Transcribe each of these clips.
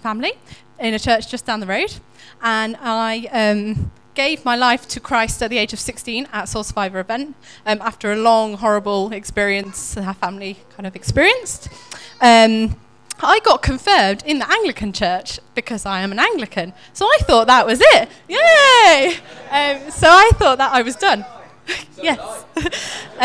family in a church just down the road, and I um, gave my life to Christ at the age of 16 at Soul Survivor event um, after a long, horrible experience that our family kind of experienced. Um, I got confirmed in the Anglican church because I am an Anglican. So I thought that was it. Yay! Um, so I thought that I was done. yes.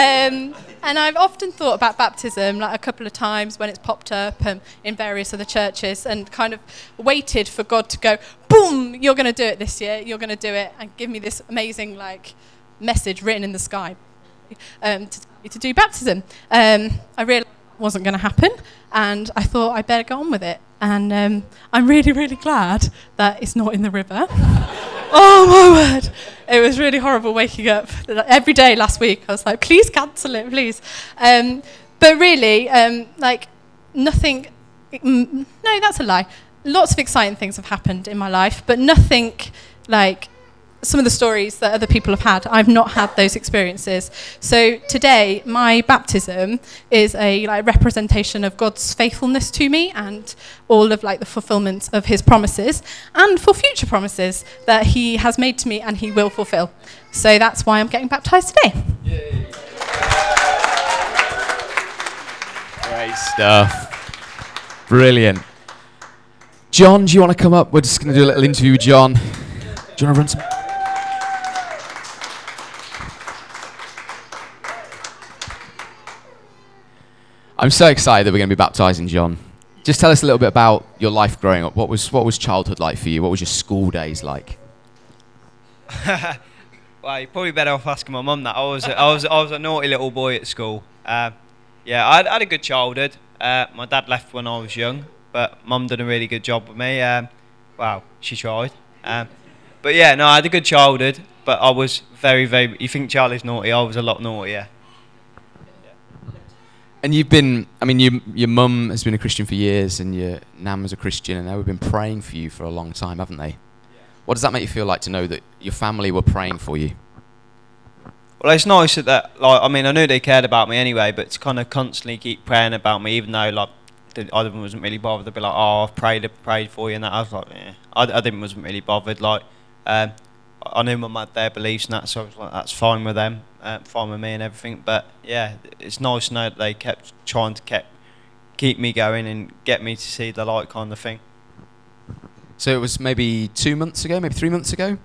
and I've often thought about baptism, like a couple of times when it's popped up um, in various other churches, and kind of waited for God to go, boom, you're going to do it this year, you're going to do it, and give me this amazing like message written in the sky um, to, to do baptism. Um, I realised wasn't going to happen, and I thought I'd better go on with it. And um, I'm really, really glad that it's not in the river. oh my word! It was really horrible waking up every day last week. I was like, please cancel it, please. Um, but really, um, like nothing. No, that's a lie. Lots of exciting things have happened in my life, but nothing like some of the stories that other people have had. I've not had those experiences. So today, my baptism is a like representation of God's faithfulness to me and all of like the fulfillment of His promises, and for future promises that He has made to me and He will fulfill. So that's why I'm getting baptized today. Yay. Great stuff. Brilliant. John, do you want to come up? We're just going to do a little interview with John. Do you want to run some? I'm so excited that we're going to be baptizing John. Just tell us a little bit about your life growing up. What was what was childhood like for you? What was your school days like? well, you're probably better off asking my mum that. I was I was I was a naughty little boy at school. Uh, yeah, I had, a good childhood. Uh, my dad left when I was young, but mum did a really good job with me. Um, wow, she tried. Um, but yeah, no, I had a good childhood. But I was very, very. You think Charlie's naughty? I was a lot naughtier. And you've been, I mean, you, your mum has been a Christian for years, and your nan was a Christian, and they've been praying for you for a long time, haven't they? What does that make you feel like to know that your family were praying for you? Well, it's nice that, that like, I mean, I knew they cared about me anyway, but to kind of constantly keep praying about me, even though, like, the other one wasn't really bothered. They'd be like, "Oh, I've prayed, prayed for you," and that. I was like, "Yeah," I, I didn't wasn't really bothered. Like, um, I knew my mum had their beliefs and that, so I was like, "That's fine with them." Uh, fine with me and everything. But yeah, it's nice to know that they kept trying to keep keep me going and get me to see the light kind of thing. So it was maybe two months ago, maybe three months ago,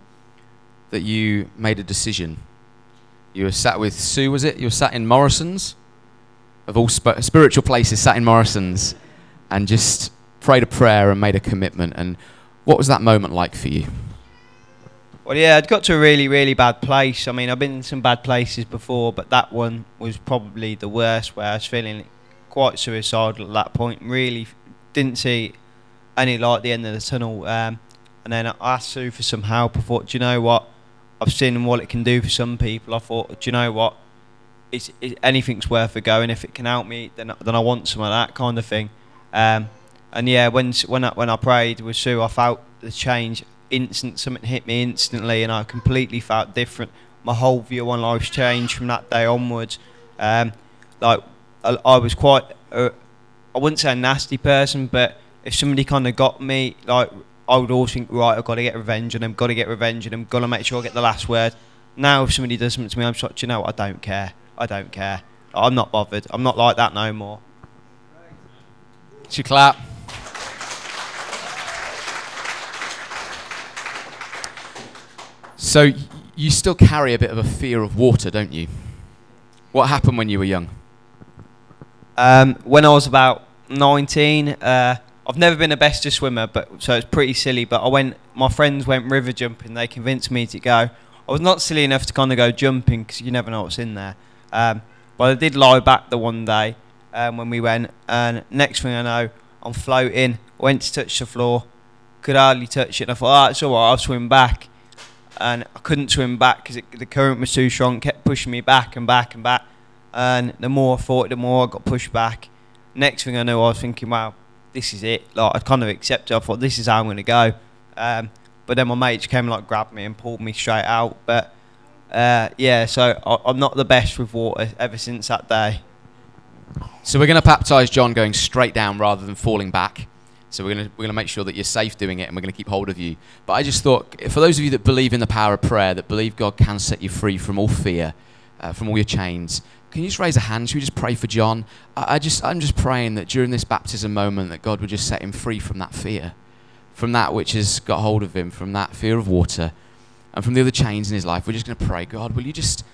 that you made a decision. You were sat with Sue, was it? You were sat in Morrison's, of all sp- spiritual places, sat in Morrison's, and just prayed a prayer and made a commitment. And what was that moment like for you? Well, yeah, I'd got to a really, really bad place. I mean, I've been in some bad places before, but that one was probably the worst, where I was feeling quite suicidal at that point. Really didn't see any light at the end of the tunnel. Um, and then I asked Sue for some help. I thought, do you know what? I've seen what it can do for some people. I thought, do you know what? It's, it, anything's worth a go, and if it can help me, then then I want some of that kind of thing. Um, and yeah, when when I, when I prayed with Sue, I felt the change instant. Something hit me instantly, and I completely felt different. My whole view on life's changed from that day onwards. Um, like I, I, was quite, uh, I wouldn't say a nasty person, but if somebody kind of got me, like I would always think, right, I've got to get revenge on them, got to get revenge on them, got to make sure I get the last word. Now, if somebody does something to me, I'm like, you know I don't care. I don't care. I'm not bothered. I'm not like that no more. Should clap. So you still carry a bit of a fear of water, don't you? What happened when you were young? Um, when I was about 19, uh, I've never been a best swimmer, but so it's pretty silly. But I went. My friends went river jumping. They convinced me to go. I was not silly enough to kind of go jumping because you never know what's in there. Um, but I did lie back the one day um, when we went, and next thing I know, I'm floating. Went to touch the floor, could hardly touch it. And I thought, oh, it's all right, I'll swim back and I couldn't swim back because the current was too strong. Kept pushing me back and back and back, and the more I fought, the more I got pushed back. Next thing I knew, I was thinking, "Wow, this is it." Like I kind of accepted. I thought, "This is how I'm going to go." Um, but then my mates came like grabbed me and pulled me straight out. But uh, yeah, so I, am not the best with water ever since that day. So we're going to baptise John going straight down rather than falling back. So we're going to we're to make sure that you're safe doing it, and we're going to keep hold of you. But I just thought, for those of you that believe in the power of prayer, that believe God can set you free from all fear, uh, from all your chains, can you just raise a hand? Should we just pray for John? I, I just I'm just praying that during this baptism moment, that God would just set him free from that fear, from that which has got hold of him, from that fear of water, and from the other chains in his life. We're just going to pray, God, will you just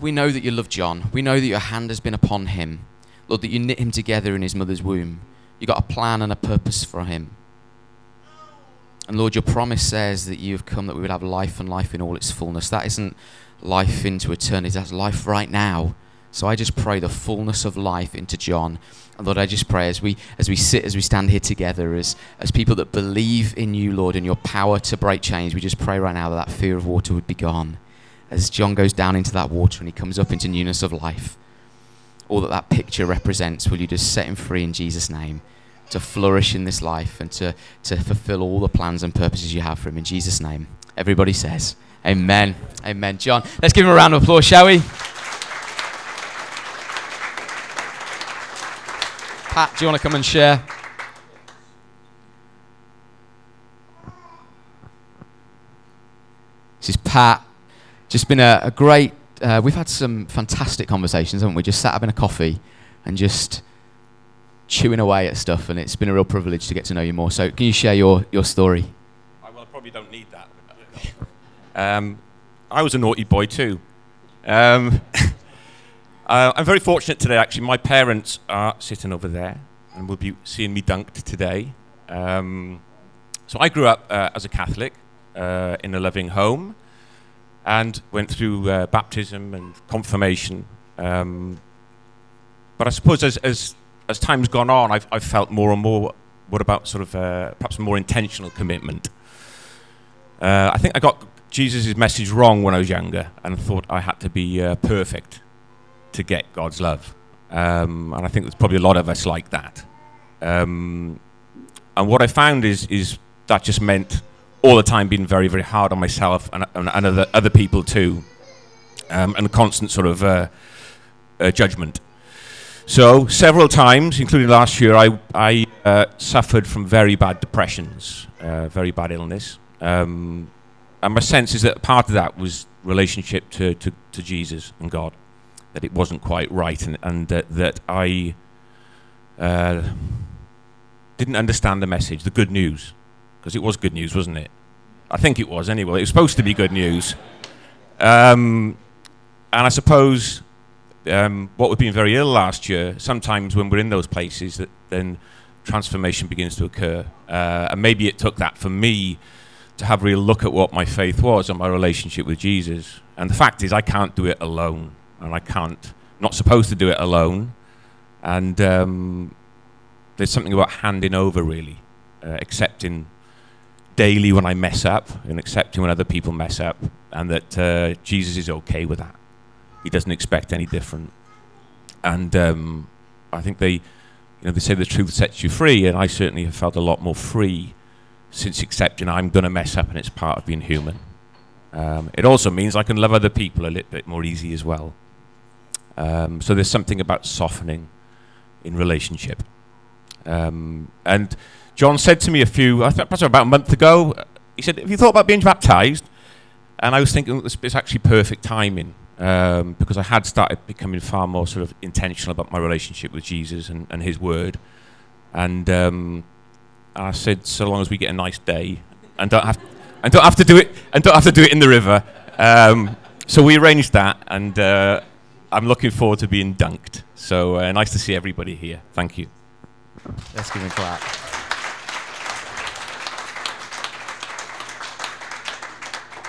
we know that you love John. We know that your hand has been upon him. Lord, that you knit him together in his mother's womb. You got a plan and a purpose for him. And Lord, your promise says that you have come that we would have life and life in all its fullness. That isn't life into eternity, that's life right now. So I just pray the fullness of life into John. And Lord, I just pray as we as we sit, as we stand here together, as as people that believe in you, Lord, and your power to break chains, we just pray right now that that fear of water would be gone. As John goes down into that water and he comes up into newness of life all that that picture represents, will you just set him free in Jesus' name to flourish in this life and to, to fulfill all the plans and purposes you have for him in Jesus' name? Everybody says, Amen. Amen. John, let's give him a round of applause, shall we? Pat, do you want to come and share? This is Pat. Just been a, a great uh, we've had some fantastic conversations, haven't we? Just sat having a coffee and just chewing away at stuff, and it's been a real privilege to get to know you more. So, can you share your, your story? I, well, I probably don't need that. Um, I was a naughty boy too. Um, uh, I'm very fortunate today, actually. My parents are sitting over there and will be seeing me dunked today. Um, so, I grew up uh, as a Catholic uh, in a loving home and went through uh, baptism and confirmation. Um, but I suppose as, as, as time's gone on, I've, I've felt more and more what about sort of uh, perhaps more intentional commitment. Uh, I think I got Jesus' message wrong when I was younger and thought I had to be uh, perfect to get God's love. Um, and I think there's probably a lot of us like that. Um, and what I found is, is that just meant all the time being very, very hard on myself and, and, and other, other people too, um, and a constant sort of uh, uh, judgment. So several times, including last year, I, I uh, suffered from very bad depressions, uh, very bad illness. Um, and my sense is that part of that was relationship to, to, to Jesus and God, that it wasn't quite right, and, and that I uh, didn't understand the message, the good news because it was good news, wasn't it? I think it was anyway. It was supposed to be good news. Um, and I suppose um, what we've been very ill last year, sometimes when we're in those places, that then transformation begins to occur. Uh, and maybe it took that for me to have a real look at what my faith was and my relationship with Jesus. And the fact is, I can't do it alone, and I can't, not supposed to do it alone. And um, there's something about handing over, really, uh, accepting daily when I mess up and accepting when other people mess up, and that uh, Jesus is okay with that. He doesn't expect any different. And um, I think they, you know, they say the truth sets you free, and I certainly have felt a lot more free since accepting I'm going to mess up and it's part of being human. Um, it also means I can love other people a little bit more easy as well. Um, so there's something about softening in relationship. Um, and John said to me a few, I think perhaps about a month ago, he said, Have you thought about being baptized? And I was thinking is actually perfect timing um, because I had started becoming far more sort of intentional about my relationship with Jesus and, and His Word. And um, I said, so long as we get a nice day and don't have, and don't have to do it, and don't have to do it in the river. Um, so we arranged that, and uh, I'm looking forward to being dunked. So uh, nice to see everybody here. Thank you. Let's give him a clap.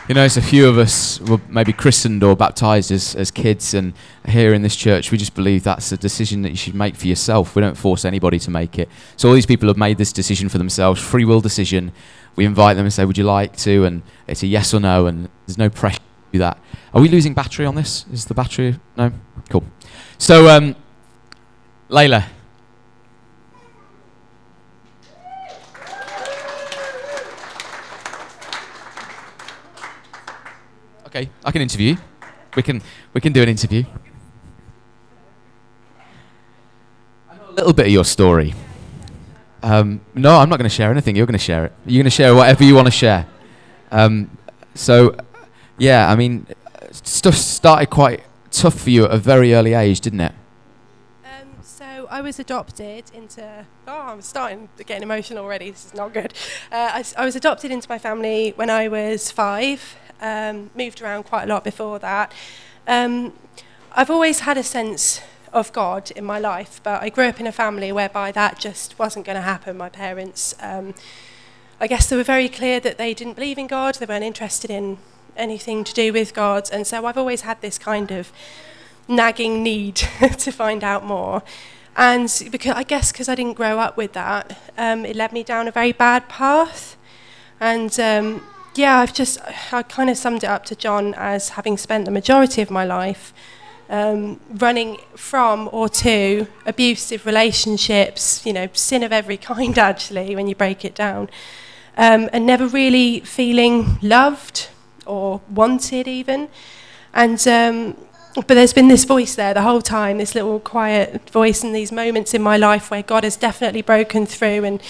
You know, it's a few of us were maybe christened or baptized as, as kids, and here in this church, we just believe that's a decision that you should make for yourself. We don't force anybody to make it. So, all these people have made this decision for themselves, free will decision. We invite them and say, Would you like to? And it's a yes or no, and there's no pressure to do that. Are we losing battery on this? Is the battery. No? Cool. So, um, Layla, Okay, I can interview. We can we can do an interview. A little bit of your story. Um, no, I'm not going to share anything. You're going to share it. You're going to share whatever you want to share. Um, so, yeah, I mean, stuff started quite tough for you at a very early age, didn't it? Um, so I was adopted into. Oh, I'm starting to get emotional already. This is not good. Uh, I, I was adopted into my family when I was five. Um, moved around quite a lot before that. Um, I've always had a sense of God in my life, but I grew up in a family whereby that just wasn't going to happen. My parents, um, I guess, they were very clear that they didn't believe in God. They weren't interested in anything to do with God, and so I've always had this kind of nagging need to find out more. And because I guess because I didn't grow up with that, um, it led me down a very bad path. And um, yeah, I've just I kind of summed it up to John as having spent the majority of my life um, running from or to abusive relationships, you know, sin of every kind actually when you break it down, um, and never really feeling loved or wanted even. And um, but there's been this voice there the whole time, this little quiet voice, and these moments in my life where God has definitely broken through and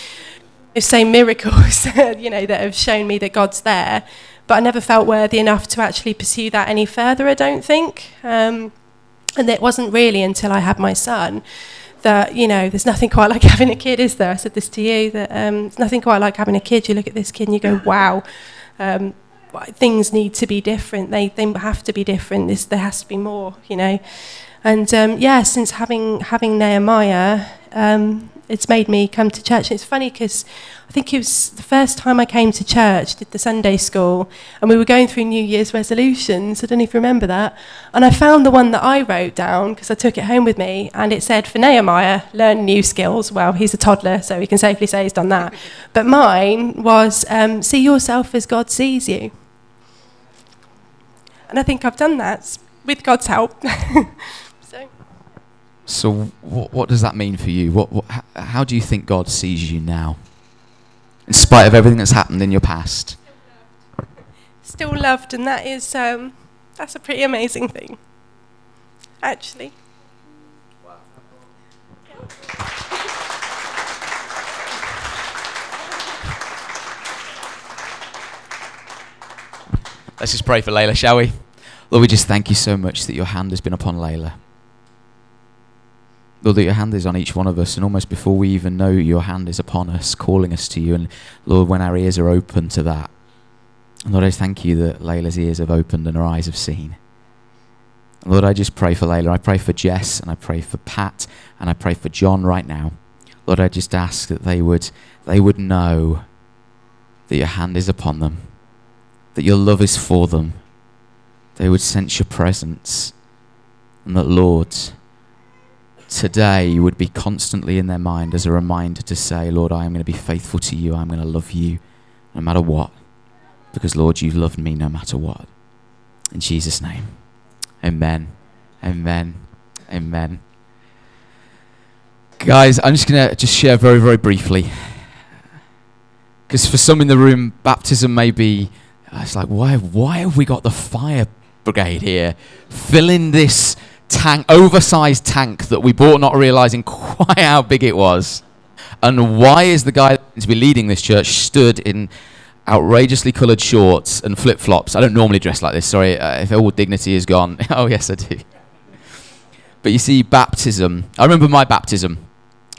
say miracles, you know, that have shown me that God's there. But I never felt worthy enough to actually pursue that any further. I don't think. Um, and it wasn't really until I had my son that you know there's nothing quite like having a kid, is there? I said this to you that um, it's nothing quite like having a kid. You look at this kid and you go, wow. Um, things need to be different. They they have to be different. This there has to be more, you know. And um, yeah, since having having Nehemiah, um, it's made me come to church. And it's funny because I think it was the first time I came to church, did the Sunday school, and we were going through New Year's resolutions. I don't know if you remember that. And I found the one that I wrote down because I took it home with me, and it said for Nehemiah, learn new skills. Well, he's a toddler, so we can safely say he's done that. But mine was um, see yourself as God sees you. And I think I've done that with God's help. so. What, what does that mean for you? What, what, how do you think God sees you now? In spite of everything that's happened in your past? Still loved, and that is um, that's a pretty amazing thing, actually. Let's just pray for Layla, shall we? Lord, we just thank you so much that your hand has been upon Layla. Lord, that your hand is on each one of us, and almost before we even know your hand is upon us, calling us to you. And Lord, when our ears are open to that, Lord, I thank you that Layla's ears have opened and her eyes have seen. Lord, I just pray for Layla. I pray for Jess, and I pray for Pat, and I pray for John right now. Lord, I just ask that they would, they would know that your hand is upon them, that your love is for them, they would sense your presence, and that, Lord, today would be constantly in their mind as a reminder to say, Lord, I am going to be faithful to you. I'm going to love you no matter what. Because, Lord, you've loved me no matter what. In Jesus' name. Amen. Amen. Amen. Guys, I'm just going to just share very, very briefly. Because for some in the room, baptism may be, it's like, why, why have we got the fire brigade here filling this tank, oversized tank that we bought not realizing quite how big it was? And why is the guy to be leading this church stood in outrageously coloured shorts and flip flops? I don't normally dress like this, sorry, uh, if all dignity is gone. oh, yes, I do. But you see, baptism, I remember my baptism.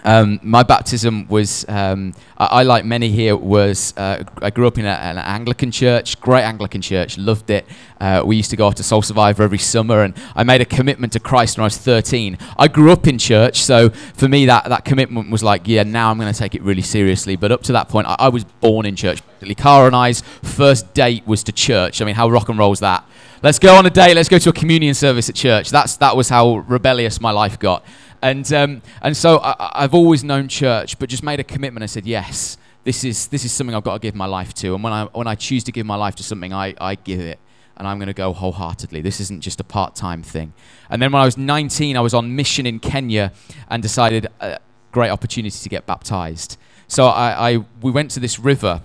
Um, my baptism was, um, I, I, like many here, was uh, I grew up in a, an Anglican church, great Anglican church, loved it. Uh, we used to go off to Soul Survivor every summer, and I made a commitment to Christ when I was 13. I grew up in church, so for me that, that commitment was like, yeah, now I'm going to take it really seriously. But up to that point, I, I was born in church. Cara and I's first date was to church. I mean, how rock and roll is that? Let's go on a date. Let's go to a communion service at church. That's that was how rebellious my life got. And, um, and so I, I've always known church, but just made a commitment. I said, yes, this is, this is something I've got to give my life to. And when I, when I choose to give my life to something, I, I give it. And I'm going to go wholeheartedly. This isn't just a part time thing. And then when I was 19, I was on mission in Kenya and decided a great opportunity to get baptized. So I, I, we went to this river.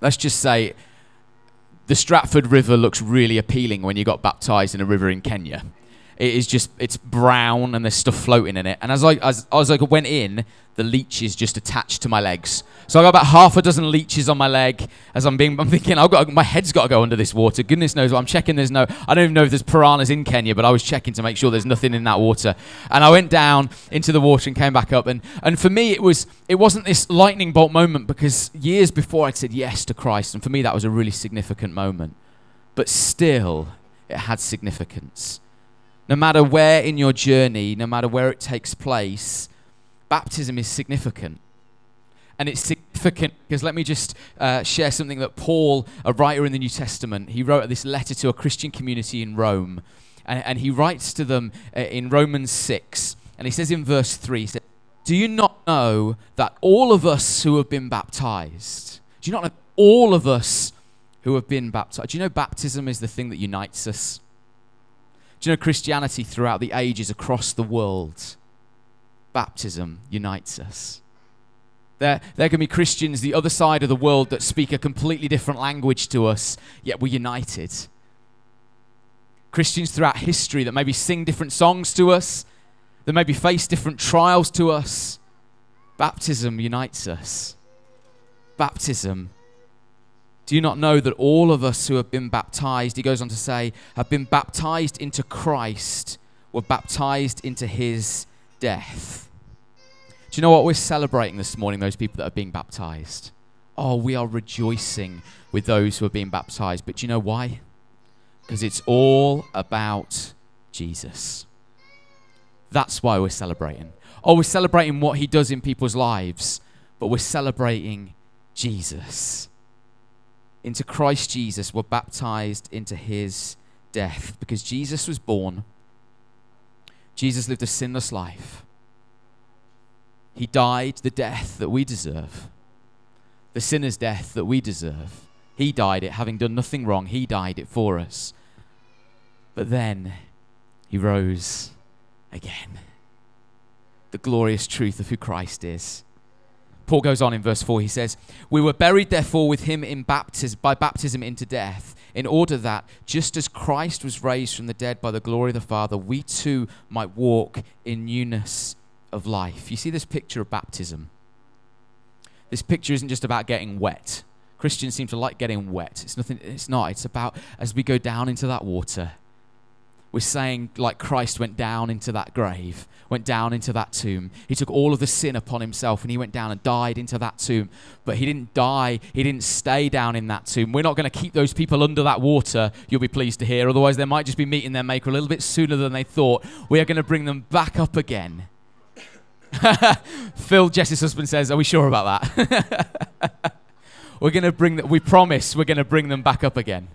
Let's just say the Stratford River looks really appealing when you got baptized in a river in Kenya. It is just it's brown and there's stuff floating in it. And as I as, as I went in, the leech is just attached to my legs. So I got about half a dozen leeches on my leg as I'm being. I'm thinking I've got my head's got to go under this water. Goodness knows what I'm checking. There's no. I don't even know if there's piranhas in Kenya, but I was checking to make sure there's nothing in that water. And I went down into the water and came back up. And and for me it was it wasn't this lightning bolt moment because years before I'd said yes to Christ, and for me that was a really significant moment. But still, it had significance no matter where in your journey, no matter where it takes place, baptism is significant. And it's significant because let me just uh, share something that Paul, a writer in the New Testament, he wrote this letter to a Christian community in Rome. And, and he writes to them uh, in Romans 6. And he says in verse 3, he said, Do you not know that all of us who have been baptized, do you not know all of us who have been baptized? Do you know baptism is the thing that unites us? Do you know Christianity throughout the ages across the world? Baptism unites us. There, there can be Christians the other side of the world that speak a completely different language to us, yet we're united. Christians throughout history that maybe sing different songs to us, that maybe face different trials to us. Baptism unites us. Baptism do you not know that all of us who have been baptized, he goes on to say, have been baptized into Christ, were baptized into his death? Do you know what we're celebrating this morning, those people that are being baptized? Oh, we are rejoicing with those who are being baptized. But do you know why? Because it's all about Jesus. That's why we're celebrating. Oh, we're celebrating what he does in people's lives, but we're celebrating Jesus into Christ Jesus were baptized into his death because Jesus was born. Jesus lived a sinless life. He died the death that we deserve, the sinner's death that we deserve. He died it, having done nothing wrong. He died it for us. But then he rose again. The glorious truth of who Christ is. Paul goes on in verse 4, he says, We were buried therefore with him in baptism, by baptism into death, in order that, just as Christ was raised from the dead by the glory of the Father, we too might walk in newness of life. You see this picture of baptism? This picture isn't just about getting wet. Christians seem to like getting wet. It's nothing it's not. It's about as we go down into that water, we're saying, like Christ went down into that grave, went down into that tomb. He took all of the sin upon himself and he went down and died into that tomb. But he didn't die, he didn't stay down in that tomb. We're not going to keep those people under that water, you'll be pleased to hear. Otherwise, they might just be meeting their Maker a little bit sooner than they thought. We are going to bring them back up again. Phil, Jesse's husband, says, Are we sure about that? we're going to bring them, we promise we're going to bring them back up again.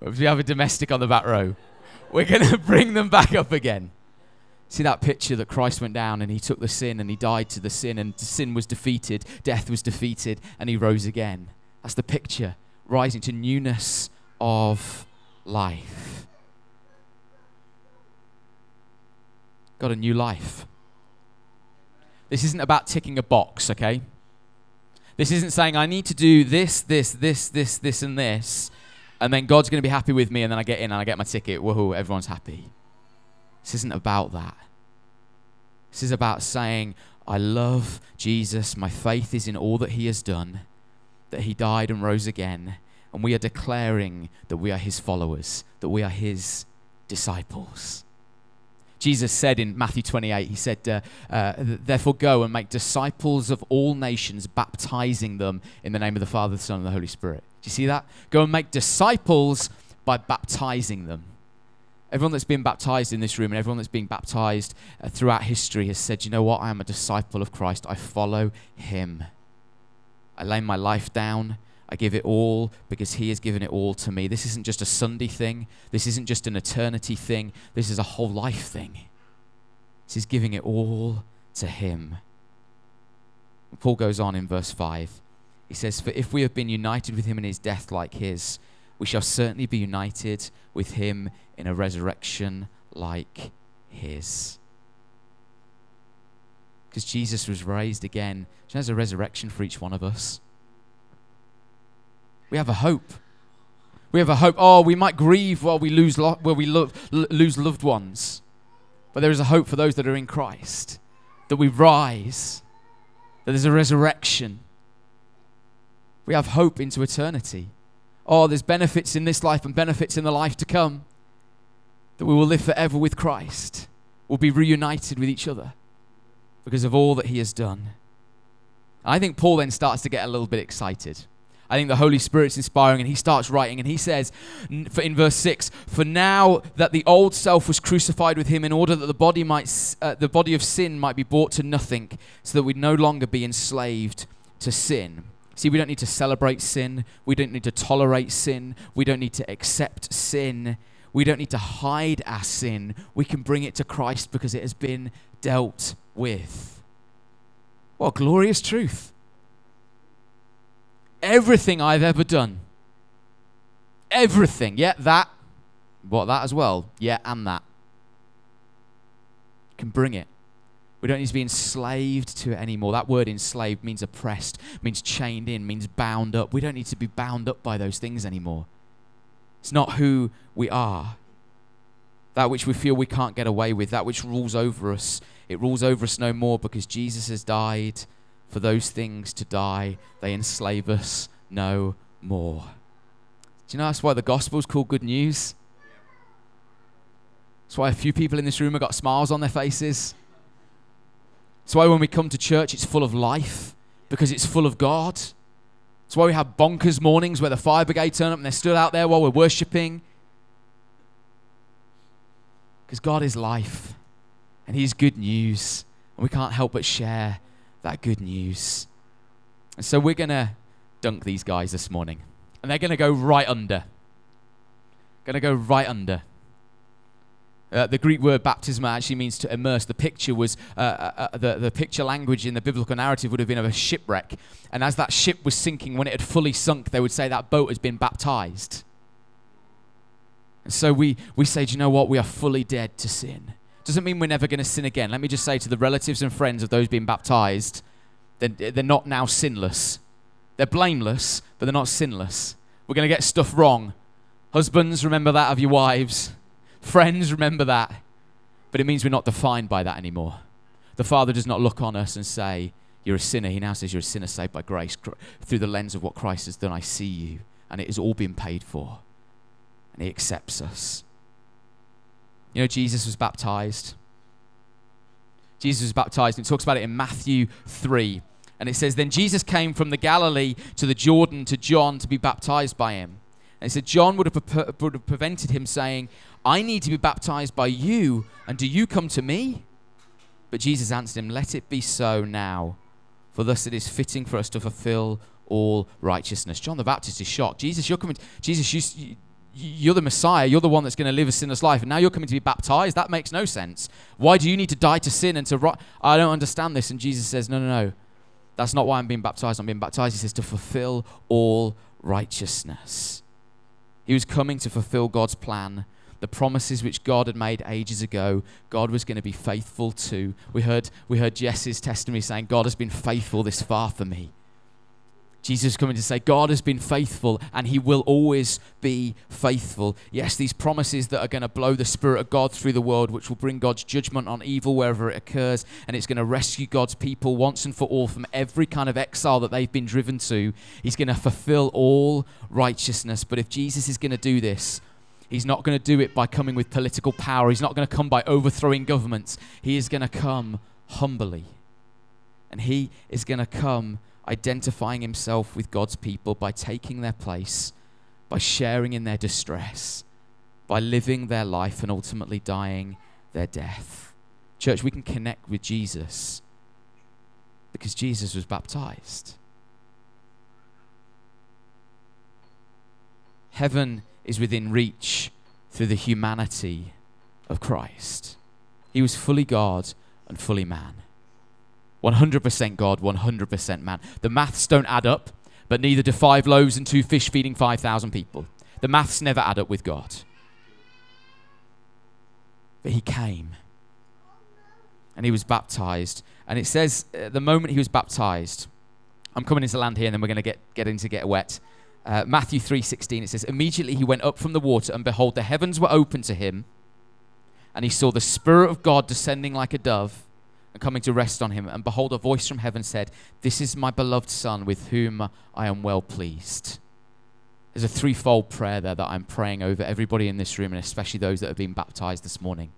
If we have a domestic on the back row. We're going to bring them back up again. See that picture that Christ went down and he took the sin and he died to the sin and sin was defeated, death was defeated, and he rose again. That's the picture, rising to newness of life. Got a new life. This isn't about ticking a box, okay? This isn't saying I need to do this, this, this, this, this, and this and then God's going to be happy with me, and then I get in and I get my ticket. Woohoo, everyone's happy. This isn't about that. This is about saying, I love Jesus. My faith is in all that he has done, that he died and rose again. And we are declaring that we are his followers, that we are his disciples. Jesus said in Matthew 28, he said, uh, uh, Therefore go and make disciples of all nations, baptizing them in the name of the Father, the Son, and the Holy Spirit. Do you see that? Go and make disciples by baptizing them. Everyone that's been baptized in this room and everyone that's been baptized uh, throughout history has said, you know what? I am a disciple of Christ. I follow him. I lay my life down. I give it all because he has given it all to me. This isn't just a Sunday thing. This isn't just an eternity thing. This is a whole life thing. This is giving it all to him. Paul goes on in verse 5. He says, For if we have been united with him in his death like his, we shall certainly be united with him in a resurrection like his. Because Jesus was raised again. There's a resurrection for each one of us. We have a hope. We have a hope. Oh, we might grieve while we lose lo- where we lo- lose loved ones, but there is a hope for those that are in Christ. That we rise. That there's a resurrection. We have hope into eternity. Oh, there's benefits in this life and benefits in the life to come. That we will live forever with Christ. We'll be reunited with each other because of all that He has done. I think Paul then starts to get a little bit excited. I think the Holy Spirit's inspiring, and he starts writing, and he says for- in verse six, "For now that the old self was crucified with him, in order that the body might, uh, the body of sin might be brought to nothing, so that we'd no longer be enslaved to sin." See, we don't need to celebrate sin. We don't need to tolerate sin. We don't need to accept sin. We don't need to hide our sin. We can bring it to Christ because it has been dealt with. What glorious truth! Everything I've ever done. Everything. Yeah, that. What, that as well? Yeah, and that. Can bring it. We don't need to be enslaved to it anymore. That word enslaved means oppressed, means chained in, means bound up. We don't need to be bound up by those things anymore. It's not who we are. That which we feel we can't get away with, that which rules over us, it rules over us no more because Jesus has died for those things to die. They enslave us no more. Do you know that's why the gospel's called good news? That's why a few people in this room have got smiles on their faces. That's why when we come to church, it's full of life because it's full of God. That's why we have bonkers mornings where the fire brigade turn up and they're stood out there while we're worshiping. Because God is life and He's good news, and we can't help but share that good news. And so we're going to dunk these guys this morning. And they're going to go right under. Going to go right under. Uh, the Greek word baptism actually means to immerse. The picture was uh, uh, uh, the, the picture language in the biblical narrative would have been of a shipwreck. And as that ship was sinking, when it had fully sunk, they would say that boat has been baptized. And so we, we say, do you know what? We are fully dead to sin. Doesn't mean we're never going to sin again. Let me just say to the relatives and friends of those being baptized, they're, they're not now sinless. They're blameless, but they're not sinless. We're going to get stuff wrong. Husbands, remember that of your wives. Friends, remember that. But it means we're not defined by that anymore. The Father does not look on us and say, You're a sinner. He now says, You're a sinner saved by grace. Through the lens of what Christ has done, I see you. And it has all been paid for. And He accepts us. You know, Jesus was baptized. Jesus was baptized, and it talks about it in Matthew 3. And it says, Then Jesus came from the Galilee to the Jordan to John to be baptized by him. And it said, John would have, pre- would have prevented him saying, I need to be baptized by you, and do you come to me? But Jesus answered him, Let it be so now, for thus it is fitting for us to fulfill all righteousness. John the Baptist is shocked. Jesus, you're coming. To, Jesus, you, you're the Messiah. You're the one that's going to live a sinless life, and now you're coming to be baptized. That makes no sense. Why do you need to die to sin and to? Ro- I don't understand this. And Jesus says, No, no, no. That's not why I'm being baptized. I'm being baptized. He says to fulfill all righteousness. He was coming to fulfill God's plan the promises which God had made ages ago, God was going to be faithful to. We heard, we heard Jess's testimony saying, God has been faithful this far for me. Jesus coming to say, God has been faithful and he will always be faithful. Yes, these promises that are going to blow the Spirit of God through the world, which will bring God's judgment on evil wherever it occurs, and it's going to rescue God's people once and for all from every kind of exile that they've been driven to. He's going to fulfill all righteousness. But if Jesus is going to do this, He's not going to do it by coming with political power. He's not going to come by overthrowing governments. He is going to come humbly. And he is going to come identifying himself with God's people by taking their place, by sharing in their distress, by living their life and ultimately dying their death. Church, we can connect with Jesus because Jesus was baptized. Heaven is within reach through the humanity of Christ. He was fully God and fully man. 100% God, 100% man. The maths don't add up, but neither do five loaves and two fish feeding 5,000 people. The maths never add up with God. But he came and he was baptized. And it says, uh, the moment he was baptized, I'm coming into land here and then we're going to get, get into get wet. uh, Matthew 3:16 it says immediately he went up from the water and behold the heavens were open to him and he saw the spirit of God descending like a dove and coming to rest on him and behold a voice from heaven said this is my beloved son with whom I am well pleased. There's a threefold prayer there that I'm praying over everybody in this room and especially those that have been baptized this morning.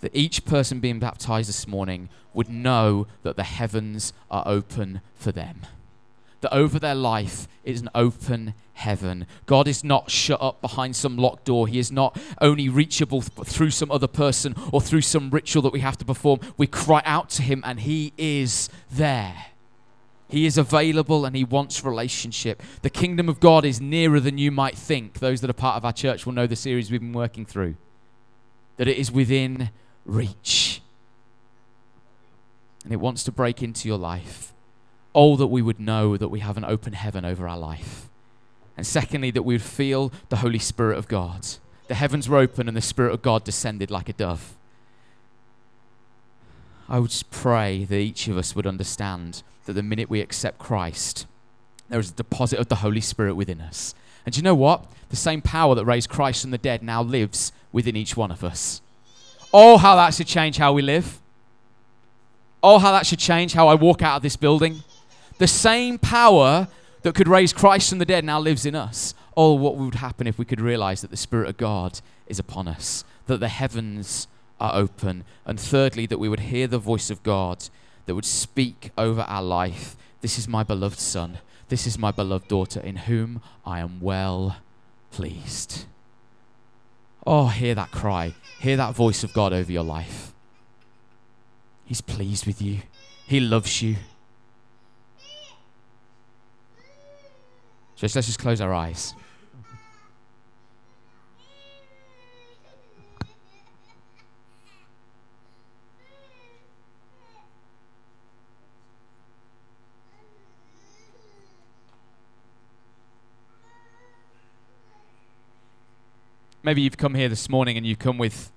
That each person being baptized this morning would know that the heavens are open for them that over their life is an open heaven. God is not shut up behind some locked door. He is not only reachable th- through some other person or through some ritual that we have to perform. We cry out to Him and He is there. He is available and He wants relationship. The kingdom of God is nearer than you might think. Those that are part of our church will know the series we've been working through. That it is within reach. And it wants to break into your life. Oh, that we would know that we have an open heaven over our life. And secondly, that we would feel the Holy Spirit of God. The heavens were open and the Spirit of God descended like a dove. I would just pray that each of us would understand that the minute we accept Christ, there is a deposit of the Holy Spirit within us. And you know what? The same power that raised Christ from the dead now lives within each one of us. Oh, how that should change how we live. Oh, how that should change how I walk out of this building. The same power that could raise Christ from the dead now lives in us. Oh, what would happen if we could realize that the Spirit of God is upon us, that the heavens are open, and thirdly, that we would hear the voice of God that would speak over our life. This is my beloved Son. This is my beloved daughter, in whom I am well pleased. Oh, hear that cry. Hear that voice of God over your life. He's pleased with you, He loves you. Just let's just close our eyes. Maybe you've come here this morning and you've come with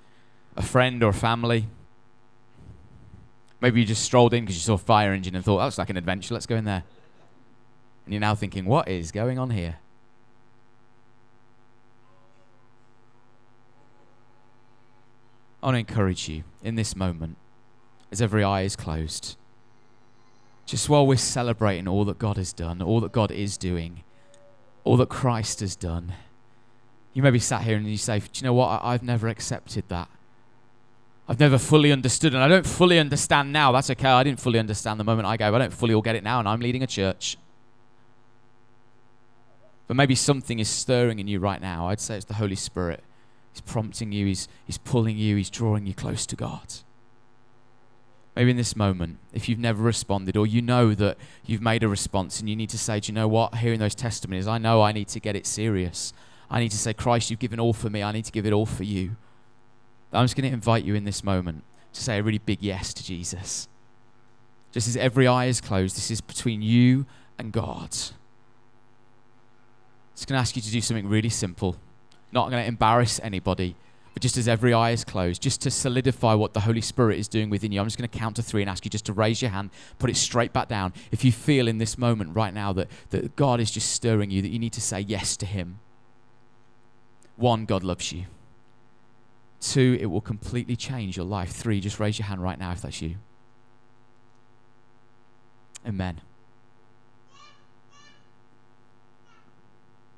a friend or family. Maybe you just strolled in because you saw a fire engine and thought, looks like an adventure, let's go in there. And you're now thinking, what is going on here? I want to encourage you in this moment, as every eye is closed, just while we're celebrating all that God has done, all that God is doing, all that Christ has done. You may be sat here and you say, Do you know what? I've never accepted that. I've never fully understood, and I don't fully understand now. That's okay. I didn't fully understand the moment I gave. I don't fully all get it now, and I'm leading a church. But maybe something is stirring in you right now. I'd say it's the Holy Spirit. He's prompting you, he's, he's pulling you, he's drawing you close to God. Maybe in this moment, if you've never responded, or you know that you've made a response and you need to say, Do you know what? Hearing those testimonies, I know I need to get it serious. I need to say, Christ, you've given all for me. I need to give it all for you. I'm just going to invite you in this moment to say a really big yes to Jesus. Just as every eye is closed, this is between you and God. Just going to ask you to do something really simple. Not going to embarrass anybody, but just as every eye is closed, just to solidify what the Holy Spirit is doing within you, I'm just going to count to three and ask you just to raise your hand, put it straight back down. If you feel in this moment right now that, that God is just stirring you, that you need to say yes to Him. One, God loves you. Two, it will completely change your life. Three, just raise your hand right now if that's you. Amen.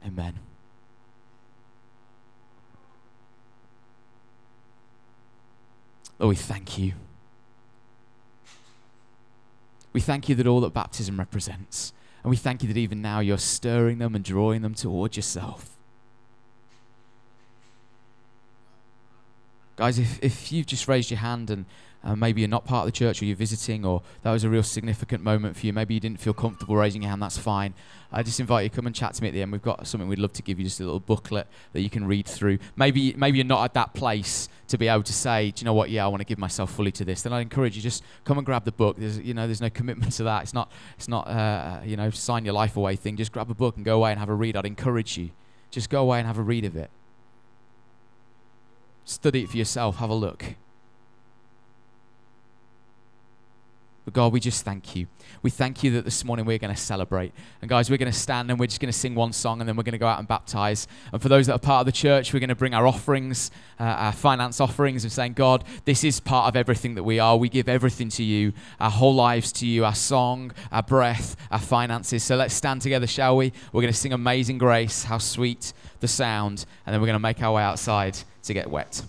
Amen. Lord, we thank you. We thank you that all that baptism represents. And we thank you that even now you're stirring them and drawing them towards yourself. Guys, if, if you've just raised your hand and uh, maybe you're not part of the church or you're visiting or that was a real significant moment for you, maybe you didn't feel comfortable raising your hand, that's fine. I just invite you to come and chat to me at the end. We've got something we'd love to give you, just a little booklet that you can read through. Maybe maybe you're not at that place to be able to say, do you know what? Yeah, I want to give myself fully to this. Then I encourage you just come and grab the book. There's you know there's no commitment to that. It's not it's not uh, you know sign your life away thing. Just grab a book and go away and have a read. I'd encourage you. Just go away and have a read of it. Study it for yourself. Have a look. But God, we just thank you. We thank you that this morning we're going to celebrate. And guys, we're going to stand and we're just going to sing one song and then we're going to go out and baptize. And for those that are part of the church, we're going to bring our offerings, uh, our finance offerings, and saying, God, this is part of everything that we are. We give everything to you, our whole lives to you, our song, our breath, our finances. So let's stand together, shall we? We're going to sing Amazing Grace, how sweet the sound, and then we're going to make our way outside to get wet.